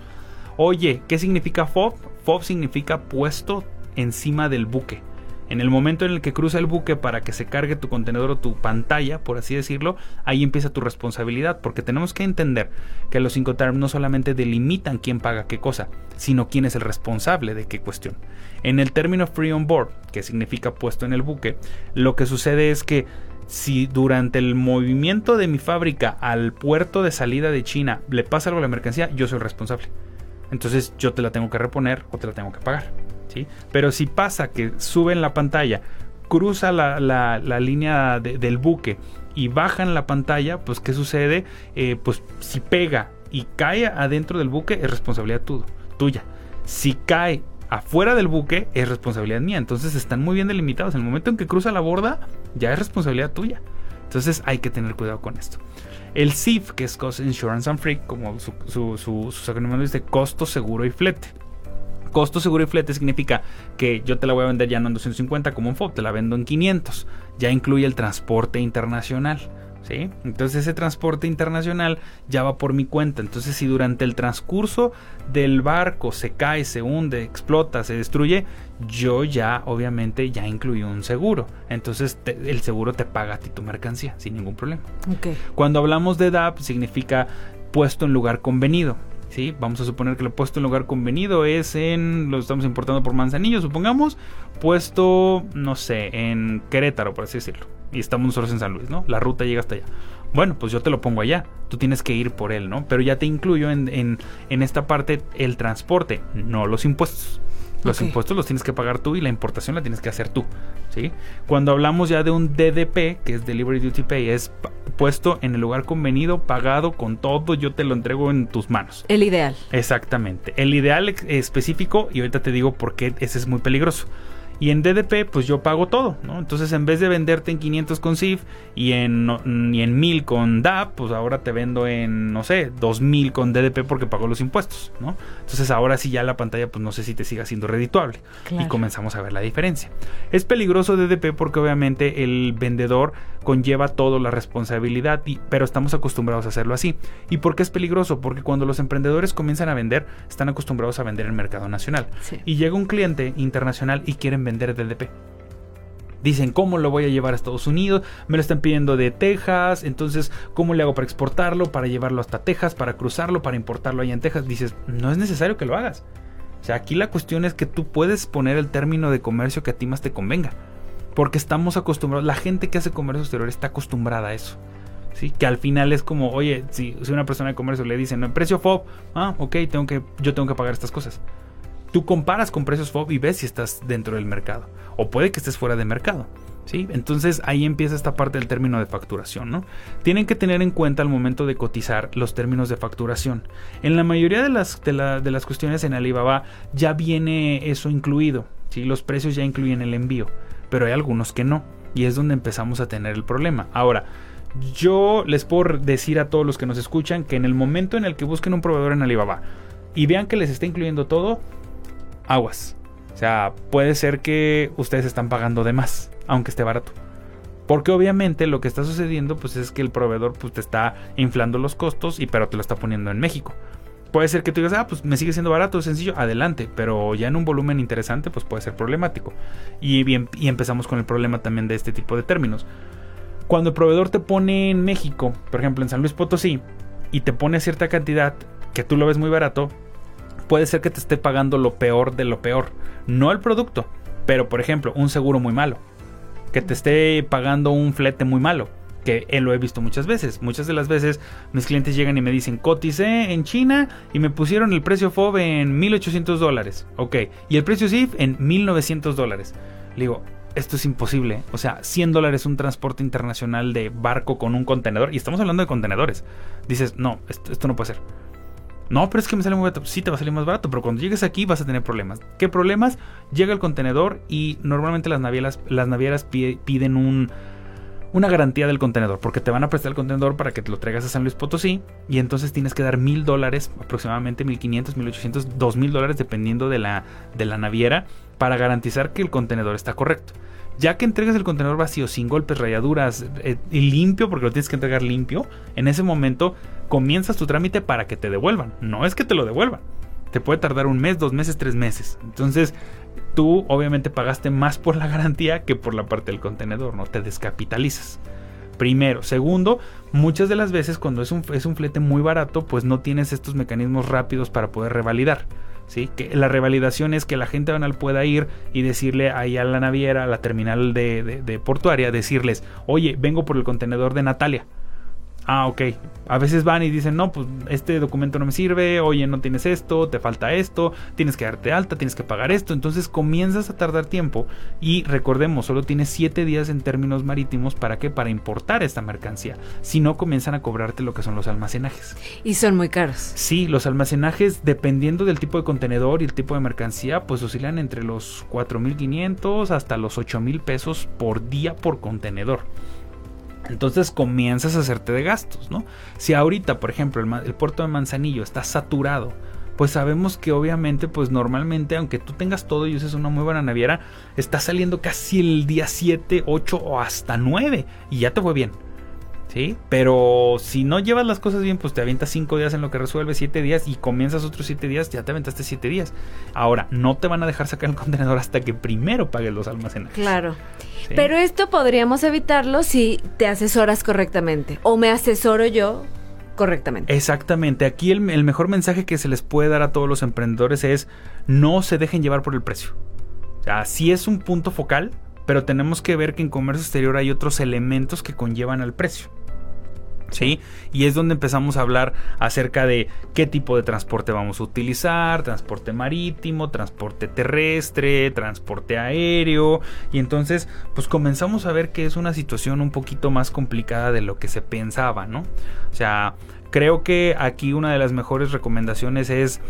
Oye, ¿qué significa FOB? FOB significa puesto encima del buque. En el momento en el que cruza el buque para que se cargue tu contenedor o tu pantalla, por así decirlo, ahí empieza tu responsabilidad, porque tenemos que entender que los terms no solamente delimitan quién paga qué cosa, sino quién es el responsable de qué cuestión. En el término free on board, que significa puesto en el buque, lo que sucede es que si durante el movimiento de mi fábrica al puerto de salida de China le pasa algo a la mercancía, yo soy responsable. Entonces yo te la tengo que reponer o te la tengo que pagar. Pero si pasa que sube en la pantalla, cruza la, línea del buque y baja en la pantalla, pues ¿qué sucede? Eh, pues si pega y cae adentro del buque es responsabilidad tuya. Si cae afuera del buque es responsabilidad mía. Entonces están muy bien delimitados. En el momento en que cruza la borda, ya es responsabilidad tuya. Entonces hay que tener cuidado con esto. El CIF, que es Cost Insurance and Free, como su, su, su, dice, costo, seguro y flete. Costo seguro y flete significa que yo te la voy a vender ya no en 250 como un FOB, te la vendo en 500. Ya incluye el transporte internacional. ¿Sí? Entonces ese transporte internacional ya va por mi cuenta. Entonces si durante el transcurso del barco se cae, se hunde, explota, se destruye, yo ya obviamente ya incluí un seguro. Entonces el seguro te paga a ti tu mercancía sin ningún problema. Cuando hablamos de DAP significa puesto en lugar convenido. ¿Sí? Vamos a suponer que el puesto en lugar convenido es en, lo estamos importando por Manzanillo, supongamos, puesto, no sé, en Querétaro, por así decirlo. Y estamos nosotros en San Luis, ¿no? La ruta llega hasta allá. Bueno, pues yo te lo pongo allá. Tú tienes que ir por él, ¿no? Pero ya te incluyo en, en, esta parte el transporte, no los impuestos. Los impuestos los tienes que pagar tú y la importación la tienes que hacer tú. ¿sí? Cuando hablamos ya de un DDP, que es Delivery Duty Pay, es puesto en el lugar convenido, pagado con todo, yo te lo entrego en tus manos. El ideal. Exactamente. El ideal específico, y ahorita te digo por qué ese es muy peligroso. Y en DDP, pues yo pago todo, ¿no? Entonces, en vez de venderte en 500 con CIF y en, y en 1000 con DAP, pues ahora te vendo en, no sé, 2000 con DDP porque pago los impuestos, ¿no? Entonces, ahora sí ya la pantalla, pues no sé si te siga siendo redituable. Y comenzamos a ver la diferencia. Es peligroso DDP porque obviamente el vendedor conlleva toda la responsabilidad, pero estamos acostumbrados a hacerlo así. ¿Y por qué es peligroso? Porque cuando los emprendedores comienzan a vender, están acostumbrados a vender en el mercado nacional. Y llega un cliente internacional y quieren vender DDP. Dicen, ¿cómo lo voy a llevar a Estados Unidos? Me lo están pidiendo de Texas. Entonces, ¿cómo le hago para exportarlo? Para llevarlo hasta Texas, para cruzarlo, para importarlo allá en Texas. Dices, no es necesario que lo hagas. O sea, aquí la cuestión es que tú puedes poner el término de comercio que a ti más te convenga. Porque estamos acostumbrados, la gente que hace comercio exterior está acostumbrada a eso. ¿Sí? Que al final es como, oye, si, una persona de comercio le dice, no, precio FOB, ah, ok, tengo que, yo tengo que pagar estas cosas. Tú comparas con precios FOB y ves si estás dentro del mercado. O puede que estés fuera de mercado. ¿Sí? Entonces ahí empieza esta parte del término de facturación, ¿no? Tienen que tener en cuenta al momento de cotizar los términos de facturación. En la mayoría de las, de, las cuestiones en Alibaba ya viene eso incluido, ¿sí? Los precios ya incluyen el envío, pero hay algunos que no, y es donde empezamos a tener el problema. Ahora, yo les puedo decir a todos los que nos escuchan que en el momento en el que busquen un proveedor en Alibaba y vean que les está incluyendo todo, aguas. O sea, puede ser que ustedes están pagando de más, aunque esté barato. Porque obviamente lo que está sucediendo pues es que el proveedor pues te está inflando los costos y pero te lo está poniendo en México. Puede ser que tú digas, ah, pues me sigue siendo barato, sencillo, adelante, pero ya en un volumen interesante pues puede ser problemático. Y, bien, y empezamos con el problema también de este tipo de términos. Cuando el proveedor te pone en México, por ejemplo en San Luis Potosí, y te pone cierta cantidad que tú lo ves muy barato, puede ser que te esté pagando lo peor de lo peor. No el producto, pero por ejemplo, un seguro muy malo. Que te esté pagando un flete muy malo. Que él lo he visto muchas veces. Muchas de las veces mis clientes llegan y me dicen, coticé en China y me pusieron el precio FOB en 1800 dólares. Ok. Y el precio SIF en 1900 dólares. Le digo, esto es imposible. O sea, 100 dólares un transporte internacional de barco con un contenedor. Y estamos hablando de contenedores. Dices, no, esto no puede ser. No, pero es que me sale muy barato. Sí, te va a salir más barato, pero cuando llegues aquí vas a tener problemas. ¿Qué problemas? Llega el contenedor y normalmente las navieras, las navieras piden un, una garantía del contenedor, porque te van a prestar el contenedor para que te lo traigas a San Luis Potosí y entonces tienes que dar mil dólares, aproximadamente mil quinientos, mil ochocientos, dos mil dólares dependiendo de la, de la naviera para garantizar que el contenedor está correcto. Ya que entregas el contenedor vacío, sin golpes, rayaduras eh, y limpio, porque lo tienes que entregar limpio, en ese momento comienzas tu trámite para que te devuelvan. No es que te lo devuelvan. Te puede tardar un mes, dos meses, tres meses. Entonces, tú obviamente pagaste más por la garantía que por la parte del contenedor, ¿no? Te descapitalizas. Primero. Segundo, muchas de las veces cuando es un, es un flete muy barato, pues no tienes estos mecanismos rápidos para poder revalidar. ¿sí? Que la revalidación es que la gente banal pueda ir y decirle ahí a la naviera, a la terminal de, de portuaria, decirles, oye, vengo por el contenedor de Natalia ah, ok. A veces van y dicen, no, pues este documento no me sirve, oye, no tienes esto, te falta esto, tienes que darte alta, tienes que pagar esto. Entonces comienzas a tardar tiempo y recordemos, solo tienes 7 días en términos marítimos para qué? Para importar esta mercancía. Si no, comienzan a cobrarte lo que son los almacenajes. Y son muy caros. Sí, los almacenajes, dependiendo del tipo de contenedor y el tipo de mercancía, pues oscilan entre los 4.500 hasta los 8.000 pesos por día por contenedor. Entonces comienzas a hacerte de gastos, ¿no? Si ahorita, por ejemplo, el, puerto de Manzanillo está saturado, pues sabemos que obviamente, pues normalmente, aunque tú tengas todo y uses una muy buena naviera, está saliendo casi el día 7, 8 o hasta 9 y ya te fue bien. ¿Sí? Pero si no llevas las cosas bien, pues te avientas 5 días en lo que resuelve 7 días y comienzas otros 7 días, ya te aventaste 7 días. Ahora, no te van a dejar sacar el contenedor hasta que primero pagues los almacenajes. Claro. Pero esto podríamos evitarlo si te asesoras correctamente o me asesoro yo correctamente. Exactamente. Aquí el, el mejor mensaje que se les puede dar a todos los emprendedores es no se dejen llevar por el precio. O sea, sí es un punto focal, pero tenemos que ver que en comercio exterior hay otros elementos que conllevan al precio. ¿Sí? Y es donde empezamos a hablar acerca de qué tipo de transporte vamos a utilizar, transporte marítimo, transporte terrestre, transporte aéreo, y entonces pues comenzamos a ver que es una situación un poquito más complicada de lo que se pensaba, ¿no? O sea, creo que aquí una de las mejores recomendaciones es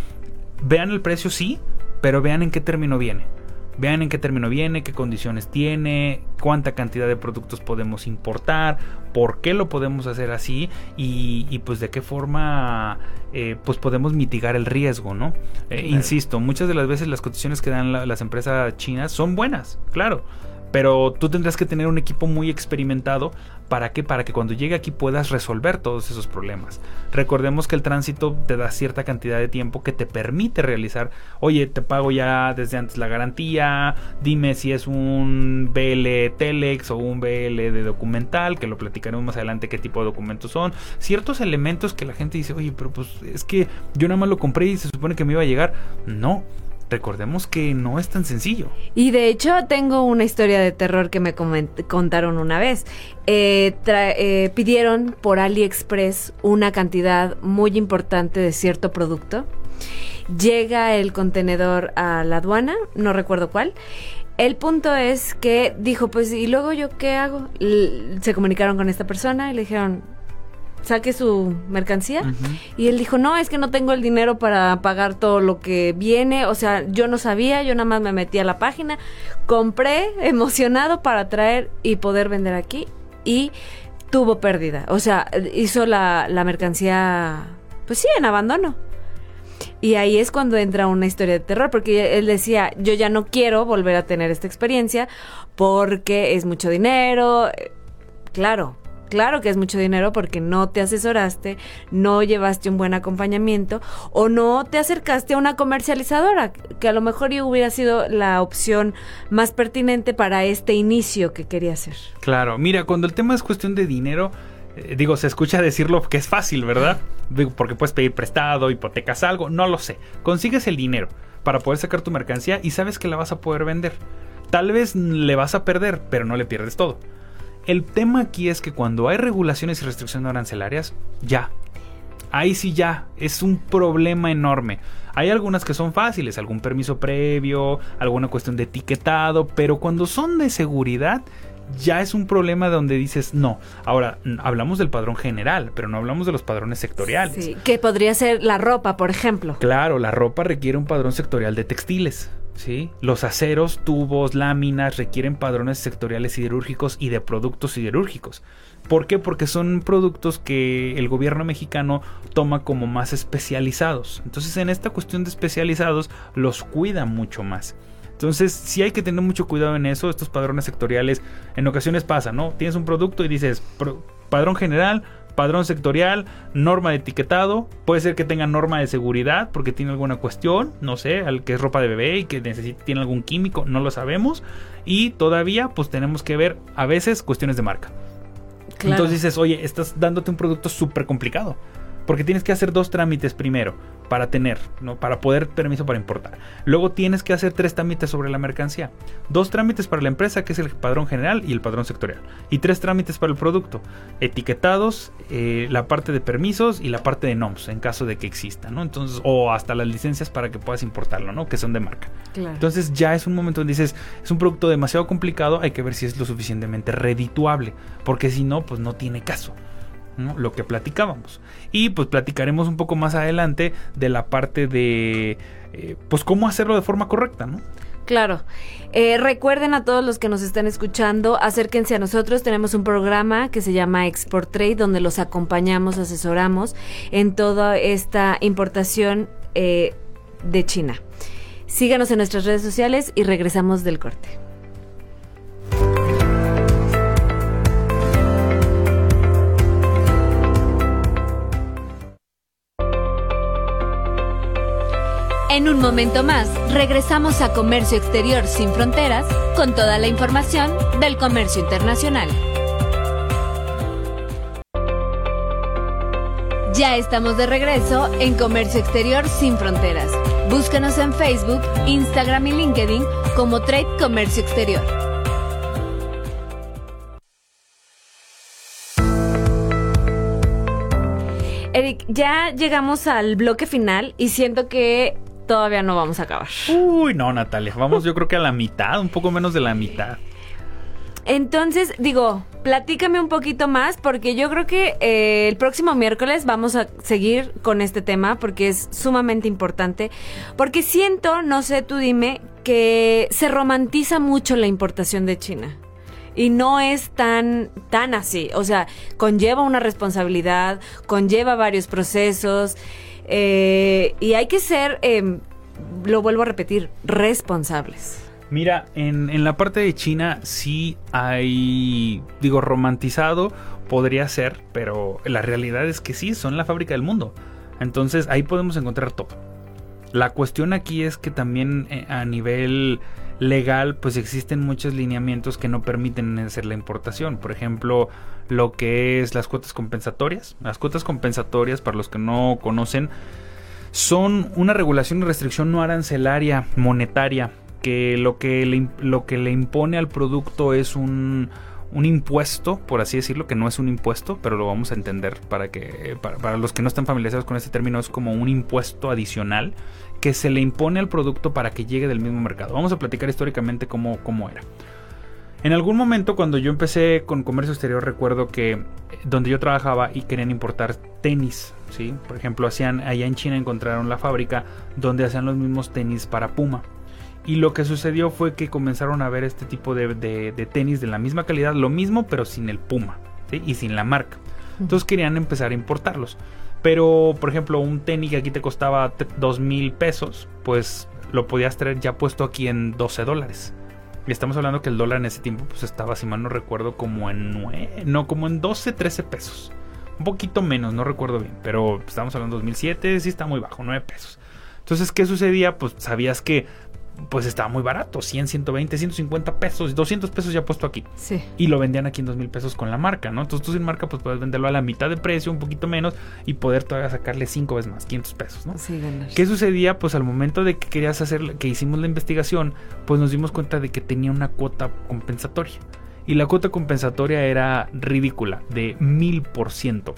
vean el precio sí, pero vean en qué término viene. Vean en qué término viene, qué condiciones tiene, cuánta cantidad de productos podemos importar, por qué lo podemos hacer así y, pues de qué forma eh, pues podemos mitigar el riesgo, ¿no? Eh, insisto, muchas de las veces las condiciones que dan las empresas chinas son buenas, claro pero tú tendrás que tener un equipo muy experimentado para que para que cuando llegue aquí puedas resolver todos esos problemas. Recordemos que el tránsito te da cierta cantidad de tiempo que te permite realizar, oye, te pago ya desde antes la garantía, dime si es un BL Telex o un BL de documental, que lo platicaremos más adelante qué tipo de documentos son, ciertos elementos que la gente dice, "Oye, pero pues es que yo nada más lo compré y se supone que me iba a llegar." No, recordemos que no es tan sencillo. Y de hecho tengo una historia de terror que me contaron una vez. Eh, eh, pidieron por AliExpress una cantidad muy importante de cierto producto. Llega el contenedor a la aduana, no recuerdo cuál. El punto es que dijo, pues, ¿y luego yo qué hago? se comunicaron con esta persona y le dijeron, saque su mercancía. Y él dijo, no, es que no tengo el dinero para pagar todo lo que viene. O sea, yo no sabía, yo nada más me metí a la página, compré emocionado para traer y poder vender aquí. Y tuvo pérdida. O sea, hizo la, la mercancía, pues sí, en abandono. Y ahí es cuando entra una historia de terror, porque él decía, yo ya no quiero volver a tener esta experiencia porque es mucho dinero. Claro, Claro que es mucho dinero porque no te asesoraste, no llevaste un buen acompañamiento o no te acercaste a una comercializadora, que a lo mejor hubiera sido la opción más pertinente para este inicio que quería hacer. Claro, mira, cuando el tema es cuestión de dinero, eh, digo, se escucha decirlo que es fácil, ¿verdad? porque puedes pedir prestado, hipotecas algo, no lo sé. Consigues el dinero para poder sacar tu mercancía y sabes que la vas a poder vender. Tal vez le vas a perder, pero no le pierdes todo. El tema aquí es que cuando hay regulaciones y restricciones arancelarias, ya. Ahí sí ya, es un problema enorme. Hay algunas que son fáciles, algún permiso previo, alguna cuestión de etiquetado, pero cuando son de seguridad, ya es un problema donde dices no. Ahora, hablamos del padrón general, pero no hablamos de los padrones sectoriales. Sí, que podría ser la ropa, por ejemplo. Claro, la ropa requiere un padrón sectorial de textiles. Los aceros, tubos, láminas requieren padrones sectoriales siderúrgicos y de productos siderúrgicos. ¿Por qué? Porque son productos que el gobierno mexicano toma como más especializados. Entonces en esta cuestión de especializados los cuida mucho más. Entonces sí hay que tener mucho cuidado en eso. Estos padrones sectoriales en ocasiones pasa, ¿no? Tienes un producto y dices, padrón general, padrón sectorial, norma de etiquetado, puede ser que tenga norma de seguridad porque tiene alguna cuestión, no sé, al que es ropa de bebé y que necesita, tiene algún químico, no lo sabemos. Y todavía pues tenemos que ver a veces cuestiones de marca. Entonces dices, oye, estás dándote un producto súper complicado. Porque tienes que hacer dos trámites primero para tener, ¿no? Para poder permiso para importar. Luego tienes que hacer tres trámites sobre la mercancía. Dos trámites para la empresa, que es el padrón general y el padrón sectorial. Y tres trámites para el producto. Etiquetados, eh, la parte de permisos y la parte de NOMS, en caso de que exista, ¿no? Entonces, o hasta las licencias para que puedas importarlo, ¿no? Que son de marca. Entonces ya es un momento donde dices, es un producto demasiado complicado, hay que ver si es lo suficientemente redituable. Porque si no, pues no tiene caso lo que platicábamos. Y pues platicaremos un poco más adelante de la parte de, eh, pues cómo hacerlo de forma correcta, ¿no? Claro. Eh, recuerden a todos los que nos están escuchando, acérquense a nosotros. Tenemos un programa que se llama Export Trade, donde los acompañamos, asesoramos en toda esta importación eh, de China. Síganos en nuestras redes sociales y regresamos del corte. En un momento más, regresamos a Comercio Exterior sin Fronteras con toda la información del comercio internacional. Ya estamos de regreso en Comercio Exterior sin Fronteras. Búscanos en Facebook, Instagram y LinkedIn como Trade Comercio Exterior. Eric, ya llegamos al bloque final y siento que todavía no vamos a acabar. Uy, no, Natalia. Vamos, yo creo que a la mitad, un poco menos de la mitad. Entonces, digo, platícame un poquito más porque yo creo que eh, el próximo miércoles vamos a seguir con este tema porque es sumamente importante. Porque siento, no sé, tú dime, que se romantiza mucho la importación de China. Y no es tan, tan así. O sea, conlleva una responsabilidad, conlleva varios procesos. Eh, y hay que ser, em, lo vuelvo a repetir, responsables. Mira, en, en la parte de China sí hay, digo, romantizado, podría ser, pero la realidad es que sí, son la fábrica del mundo. Entonces ahí podemos encontrar todo. La cuestión aquí es que también eh, a nivel legal pues existen muchos lineamientos que no permiten hacer la importación. Por ejemplo, lo que es las cuotas compensatorias. Las cuotas compensatorias, para los que no conocen, son una regulación y restricción no arancelaria monetaria que lo que le, lo que le impone al producto es un, un impuesto, por así decirlo, que no es un impuesto, pero lo vamos a entender para que para, para los que no están familiarizados con este término es como un impuesto adicional que se le impone al producto para que llegue del mismo mercado. Vamos a platicar históricamente cómo, cómo era. En algún momento cuando yo empecé con comercio exterior recuerdo que eh, donde yo trabajaba y querían importar tenis, ¿sí? Por ejemplo, hacían allá en China encontraron la fábrica donde hacían los mismos tenis para Puma. Y lo que sucedió fue que comenzaron a ver este tipo de, de- de tenis de la misma calidad, lo mismo pero sin el Puma, ¿sí? Y sin la marca. Entonces querían empezar a importarlos. Pero, por ejemplo, un tenis que aquí te costaba t- dos mil pesos, pues lo podías traer ya puesto aquí en 12 dólares. Y estamos hablando que el dólar en ese tiempo pues estaba, si mal no recuerdo, como en 9, no, como en 12, 13 pesos. Un poquito menos, no recuerdo bien, pero estamos hablando de 2007, sí está muy bajo, 9 pesos. Entonces, ¿qué sucedía? Pues sabías que pues estaba muy barato, 100, 120, 150 pesos, 200 pesos ya puesto aquí. Sí. Y lo vendían aquí en 2 mil pesos con la marca, ¿no? Entonces tú sin marca pues puedes venderlo a la mitad de precio, un poquito menos, y poder todavía sacarle 5 veces más, 500 pesos, ¿no? Sí, ganar. ¿Qué sucedía? Pues al momento de que querías hacer, que hicimos la investigación, pues nos dimos cuenta de que tenía una cuota compensatoria. Y la cuota compensatoria era ridícula, de mil por ciento.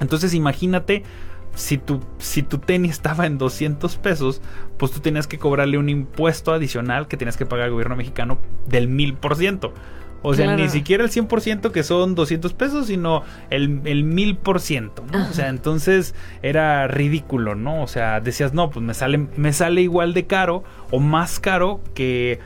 Entonces imagínate, si tu, si tu tenis estaba en 200 pesos, pues tú tenías que cobrarle un impuesto adicional que tenías que pagar al gobierno mexicano del mil por ciento. O sea, Claro. ni siquiera el 100% que son 200 pesos, sino el, el 1000%, ¿no? Ajá. O sea, entonces era ridículo, ¿no? O sea, decías, no, pues me sale, me sale igual de caro o más caro que,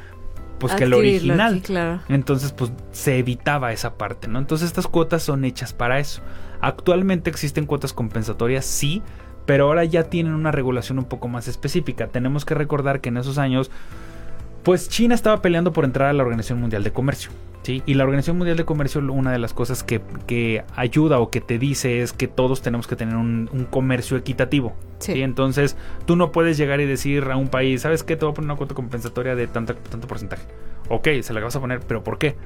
pues, que el original. claro. Entonces, pues se evitaba esa parte, ¿no? Entonces estas cuotas son hechas para eso. Actualmente existen cuotas compensatorias, sí, pero ahora ya tienen una regulación un poco más específica. Tenemos que recordar que en esos años, pues China estaba peleando por entrar a la Organización Mundial de Comercio. ¿sí? Y la Organización Mundial de Comercio, una de las cosas que, que ayuda o que te dice es que todos tenemos que tener un, un comercio equitativo. Sí. ¿sí? Entonces, tú no puedes llegar y decir a un país, ¿sabes qué? Te voy a poner una cuota compensatoria de tanta, tanto porcentaje. Ok, se la vas a poner, pero ¿por qué?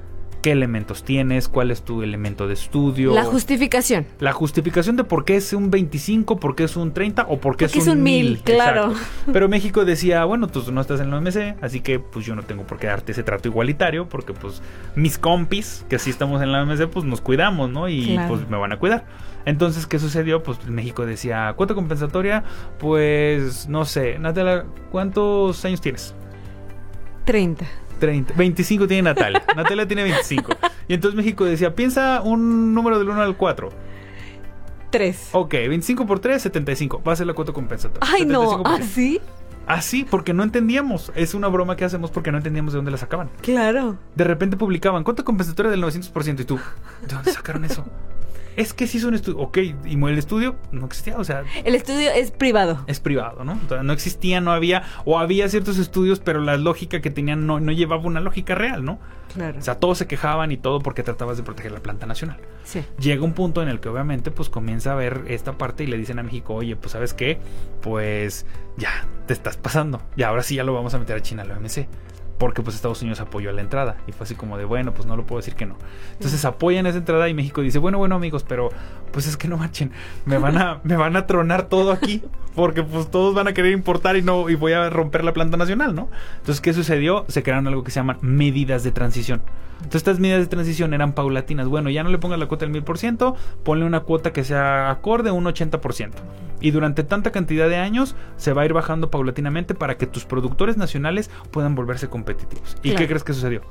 ¿Qué elementos tienes? ¿Cuál es tu elemento de estudio? La justificación. La justificación de por qué es un 25, por qué es un 30 o por qué Porque es es un un 1000, 1000. claro. Exacto. Pero México decía, bueno, tú no estás en la OMC, así que pues yo no tengo por qué darte ese trato igualitario, porque pues mis compis, que sí estamos en la OMC, pues nos cuidamos, ¿no? Y Claro. pues me van a cuidar. Entonces, ¿qué sucedió? Pues México decía, cuota compensatoria, pues no sé, Natalia, ¿cuántos años tienes? 30. 30, 25 tiene Natalia. Natalia tiene 25. Y entonces México decía, piensa un número del 1 al 4. 3. Ok, 25 por 3, 75. Va a ser la cuota compensatoria. Ay, no, 75 por 100. ¿así? Así, porque no entendíamos. Es una broma que hacemos porque no entendíamos de dónde la sacaban. Claro. De repente publicaban cuota compensatoria del 900% y tú, ¿de dónde sacaron eso? Es que sí es un estudio. Ok, y el estudio no existía, o sea, El estudio es privado. es privado, ¿no? O sea, no existía, no había, o había ciertos estudios, pero la lógica que tenían no, no llevaba una lógica real, ¿no? Claro. O sea, todos se quejaban y todo porque tratabas de proteger la planta nacional. sí. Llega un punto en el que obviamente pues comienza a ver esta parte y le dicen a México, oye, pues sabes qué, pues ya, te estás pasando. Y ahora sí ya lo vamos a meter a China a la OMC. Porque pues Estados Unidos apoyó la entrada. Y fue así como de bueno pues no lo puedo decir que no entonces apoyan esa entrada y México dice bueno bueno amigos pero pues es que no marchen. Me van a me van a tronar todo aquí porque pues todos van a querer importar y no y voy a romper la planta nacional no entonces qué sucedió se crearon algo que se llaman medidas de transición. Entonces estas medidas de transición eran paulatinas. Bueno ya no le pongas la cuota del mil por ciento ponle una cuota que sea acorde un 80% y durante tanta cantidad de años se va a ir bajando paulatinamente para que tus productores nacionales puedan volverse competitivos. ¿Y qué crees que sucedió?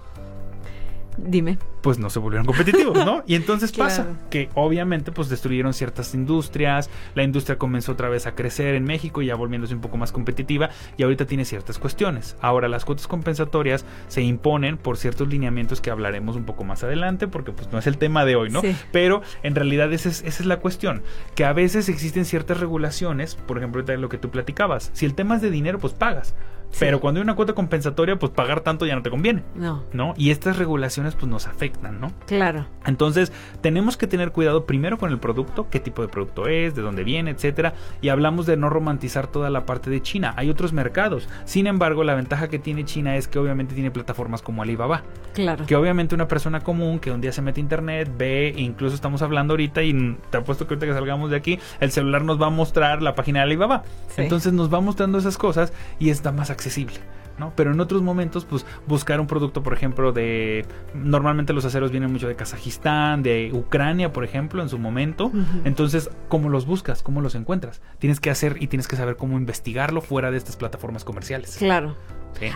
Dime. Pues no se volvieron competitivos, ¿no? Y entonces pasa que obviamente pues destruyeron ciertas industrias, la industria comenzó otra vez a crecer en México ya volviéndose un poco más competitiva y ahorita tiene ciertas cuestiones. Ahora las cuotas compensatorias se imponen por ciertos lineamientos que hablaremos un poco más adelante porque pues no es el tema de hoy, ¿no? Pero en realidad esa es, esa es la cuestión, que a veces existen ciertas regulaciones, por ejemplo ahorita lo que tú platicabas, si el tema es de dinero pues pagas, pero cuando hay una cuota compensatoria, pues pagar tanto ya no te conviene. No. ¿No? Y estas regulaciones pues nos afectan, ¿no? Claro. Entonces, tenemos que tener cuidado primero con el producto, qué tipo de producto es, de dónde viene, etcétera, y hablamos de no romantizar toda la parte de China. Hay otros mercados. Sin embargo, la ventaja que tiene China es que obviamente tiene plataformas como Alibaba. Claro. Que obviamente una persona común que un día se mete a internet, ve, incluso estamos hablando ahorita y te apuesto que ahorita que salgamos de aquí, el celular nos va a mostrar la página de Alibaba. Entonces nos va mostrando esas cosas y está más accesible accesible. ¿No? Pero en otros momentos, pues buscar un producto, por ejemplo, de... Normalmente los aceros vienen mucho de Kazajistán, de Ucrania, por ejemplo, en su momento. Entonces, ¿cómo los buscas? ¿Cómo los encuentras? Tienes que hacer y tienes que saber cómo investigarlo fuera de estas plataformas comerciales. Claro.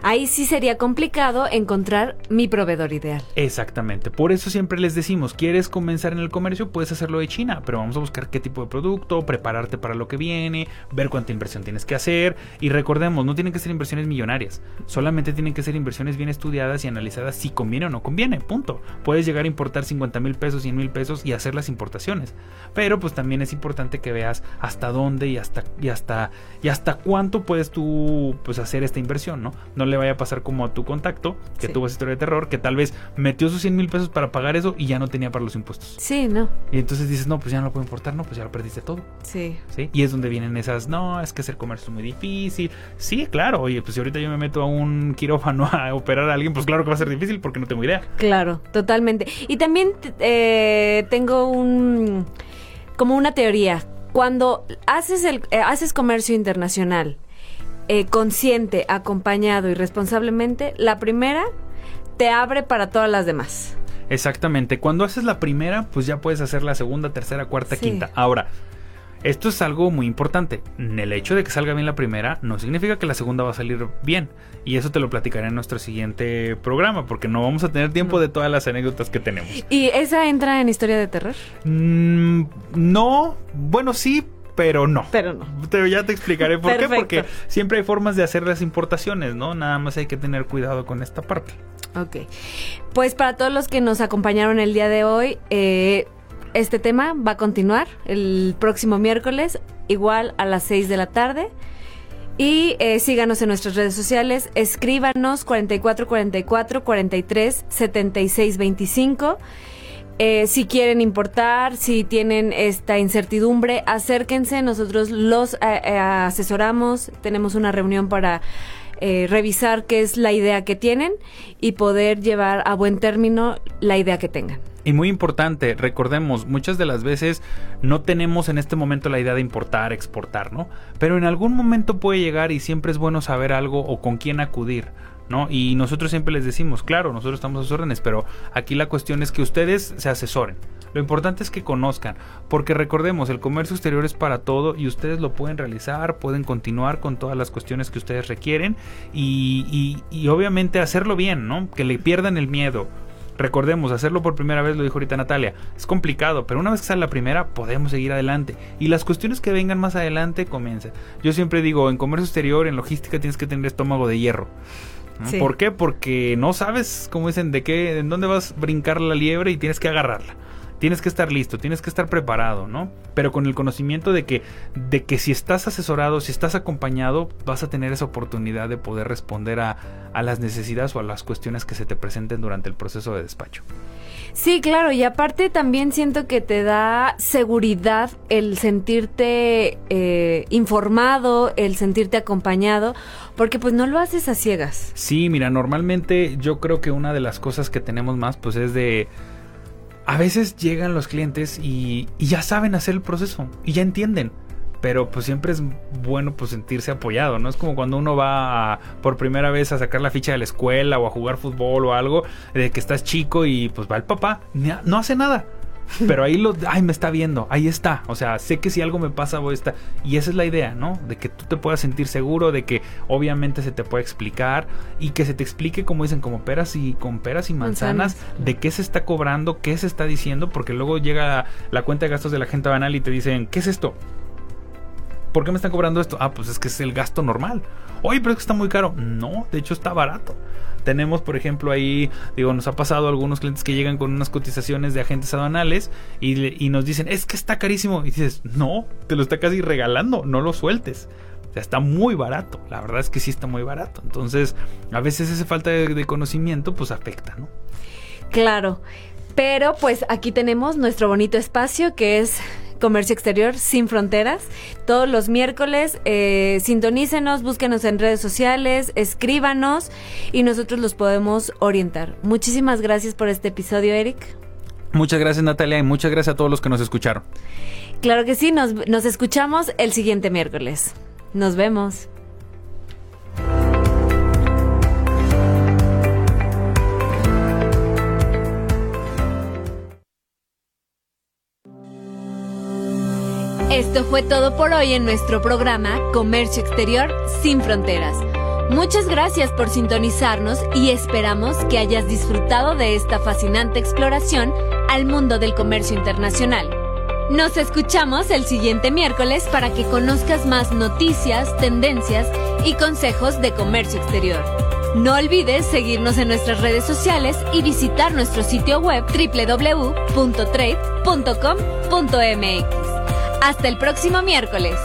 Ahí sí sería complicado encontrar mi proveedor ideal. Exactamente. Por eso siempre les decimos, ¿quieres comenzar en el comercio? Puedes hacerlo de China, pero vamos a buscar qué tipo de producto, prepararte para lo que viene, ver cuánta inversión tienes que hacer. Y recordemos, no tienen que ser inversiones millonarias, solamente tienen que ser inversiones bien estudiadas y analizadas si conviene o no conviene, punto. Puedes llegar a importar 50 mil pesos, 100 mil pesos y hacer las importaciones. Pero pues también es importante que veas hasta dónde y hasta, y hasta, y hasta cuánto puedes tú pues hacer esta inversión, ¿no? no le vaya a pasar como a tu contacto, que tuvo esa historia de terror, que tal vez metió sus 100 mil pesos para pagar eso y ya no tenía para los impuestos. Sí, no. Y entonces dices, no, pues ya no lo puedo importar, no, pues ya lo perdiste todo. Sí. ¿Sí? Y es donde vienen esas, no, es que hacer comercio es muy difícil. Sí, claro, oye, pues si ahorita yo me meto a un quirófano a operar a alguien, pues claro que va a ser difícil porque no tengo idea. Claro, totalmente. Y también eh, tengo un, como una teoría. Cuando haces, el, eh, haces comercio internacional, eh, consciente, acompañado y responsablemente, la primera te abre para todas las demás. Exactamente. Cuando haces la primera, pues ya puedes hacer la segunda, tercera, cuarta, quinta. Ahora, esto es algo muy importante. El hecho de que salga bien la primera no significa que la segunda va a salir bien. Y eso te lo platicaré en nuestro siguiente programa, porque no vamos a tener tiempo de todas las anécdotas que tenemos. ¿Y esa entra en historia de terror? Mm, no, bueno, sí, pero no. Pero no. Pero ya te explicaré por qué, porque siempre hay formas de hacer las importaciones, ¿no? Nada más hay que tener cuidado con esta parte. Ok. Pues para todos los que nos acompañaron el día de hoy, eh, este tema va a continuar el próximo miércoles, igual a las 6 de la tarde. Y eh, síganos en nuestras redes sociales, escríbanos 4444 43 76 25 eh, si quieren importar, si tienen esta incertidumbre, acérquense, nosotros los eh, eh, asesoramos, tenemos una reunión para revisar qué es la idea que tienen y poder llevar a buen término la idea que tengan. Y muy importante, recordemos, muchas de las veces no tenemos en este momento la idea de importar, exportar, ¿no? Pero en algún momento puede llegar y siempre es bueno saber algo o con quién acudir. ¿No? Y nosotros siempre les decimos, claro, nosotros estamos a sus órdenes, pero aquí la cuestión es que ustedes se asesoren. Lo importante es que conozcan, porque recordemos, el comercio exterior es para todo y ustedes lo pueden realizar, pueden continuar con todas las cuestiones que ustedes requieren y, y, obviamente hacerlo bien, ¿no? Que le pierdan el miedo. Recordemos, hacerlo por primera vez, lo dijo ahorita Natalia, es complicado, pero una vez que sale la primera, podemos seguir adelante. Y las cuestiones que vengan más adelante, comiencen. Yo siempre digo, en comercio exterior, en logística, tienes que tener estómago de hierro. ¿Por qué? Porque no sabes, como dicen, de qué, en dónde vas a brincar la liebre y tienes que agarrarla. Tienes que estar listo, tienes que estar preparado, ¿no? Pero con el conocimiento de que, de que si estás asesorado, si estás acompañado, vas a tener esa oportunidad de poder responder a, a las necesidades o a las cuestiones que se te presenten durante el proceso de despacho. Sí, claro, y aparte también siento que te da seguridad el sentirte eh, informado, el sentirte acompañado, porque pues no lo haces a ciegas. Sí, mira, normalmente yo creo que una de las cosas que tenemos más pues es de... A veces llegan los clientes y, ya saben hacer el proceso y ya entienden pero pues siempre es bueno pues sentirse apoyado, ¿no? Es como cuando uno va por primera vez a sacar la ficha de la escuela o a jugar fútbol o algo, de que estás chico y pues va el papá, no hace nada. Pero ahí lo, ay, me está viendo, ahí está. O sea, sé que si algo me pasa voy a estar. Y esa es la idea, ¿no? De que tú te puedas sentir seguro, de que obviamente se te puede explicar y que se te explique, como dicen, como peras y con peras y manzanas, de qué se está cobrando, qué se está diciendo, porque luego llega la cuenta de gastos de la gente banal y te dicen, ¿qué es esto? ¿Por qué me están cobrando esto? Ah, pues es que es el gasto normal. Oye, pero es que está muy caro. No, de hecho está barato. Tenemos, por ejemplo, ahí, digo, nos ha pasado algunos clientes que llegan con unas cotizaciones de agentes aduanales y, nos dicen, es que está carísimo. Y dices, no, te lo está casi regalando, no lo sueltes. O sea, está muy barato. La verdad es que sí está muy barato. Entonces, a veces esa falta de conocimiento, pues afecta, ¿no? Claro. Pero pues aquí tenemos nuestro bonito espacio que es Comercio Exterior sin Fronteras. Todos los miércoles, eh, sintonícenos, búsquenos en redes sociales, escríbanos y nosotros los podemos orientar. Muchísimas gracias por este episodio, Eric. Muchas gracias Natalia y muchas gracias a todos los que nos escucharon. Claro que sí, nos, nos escuchamos el siguiente miércoles. Nos vemos. Esto fue todo por hoy en nuestro programa Comercio Exterior sin Fronteras. Muchas gracias por sintonizarnos y esperamos que hayas disfrutado de esta fascinante exploración al mundo del comercio internacional. Nos escuchamos el siguiente miércoles para que conozcas más noticias, tendencias y consejos de comercio exterior. No olvides seguirnos en nuestras redes sociales y visitar nuestro sitio web www.trade.com.mx. Hasta el próximo miércoles.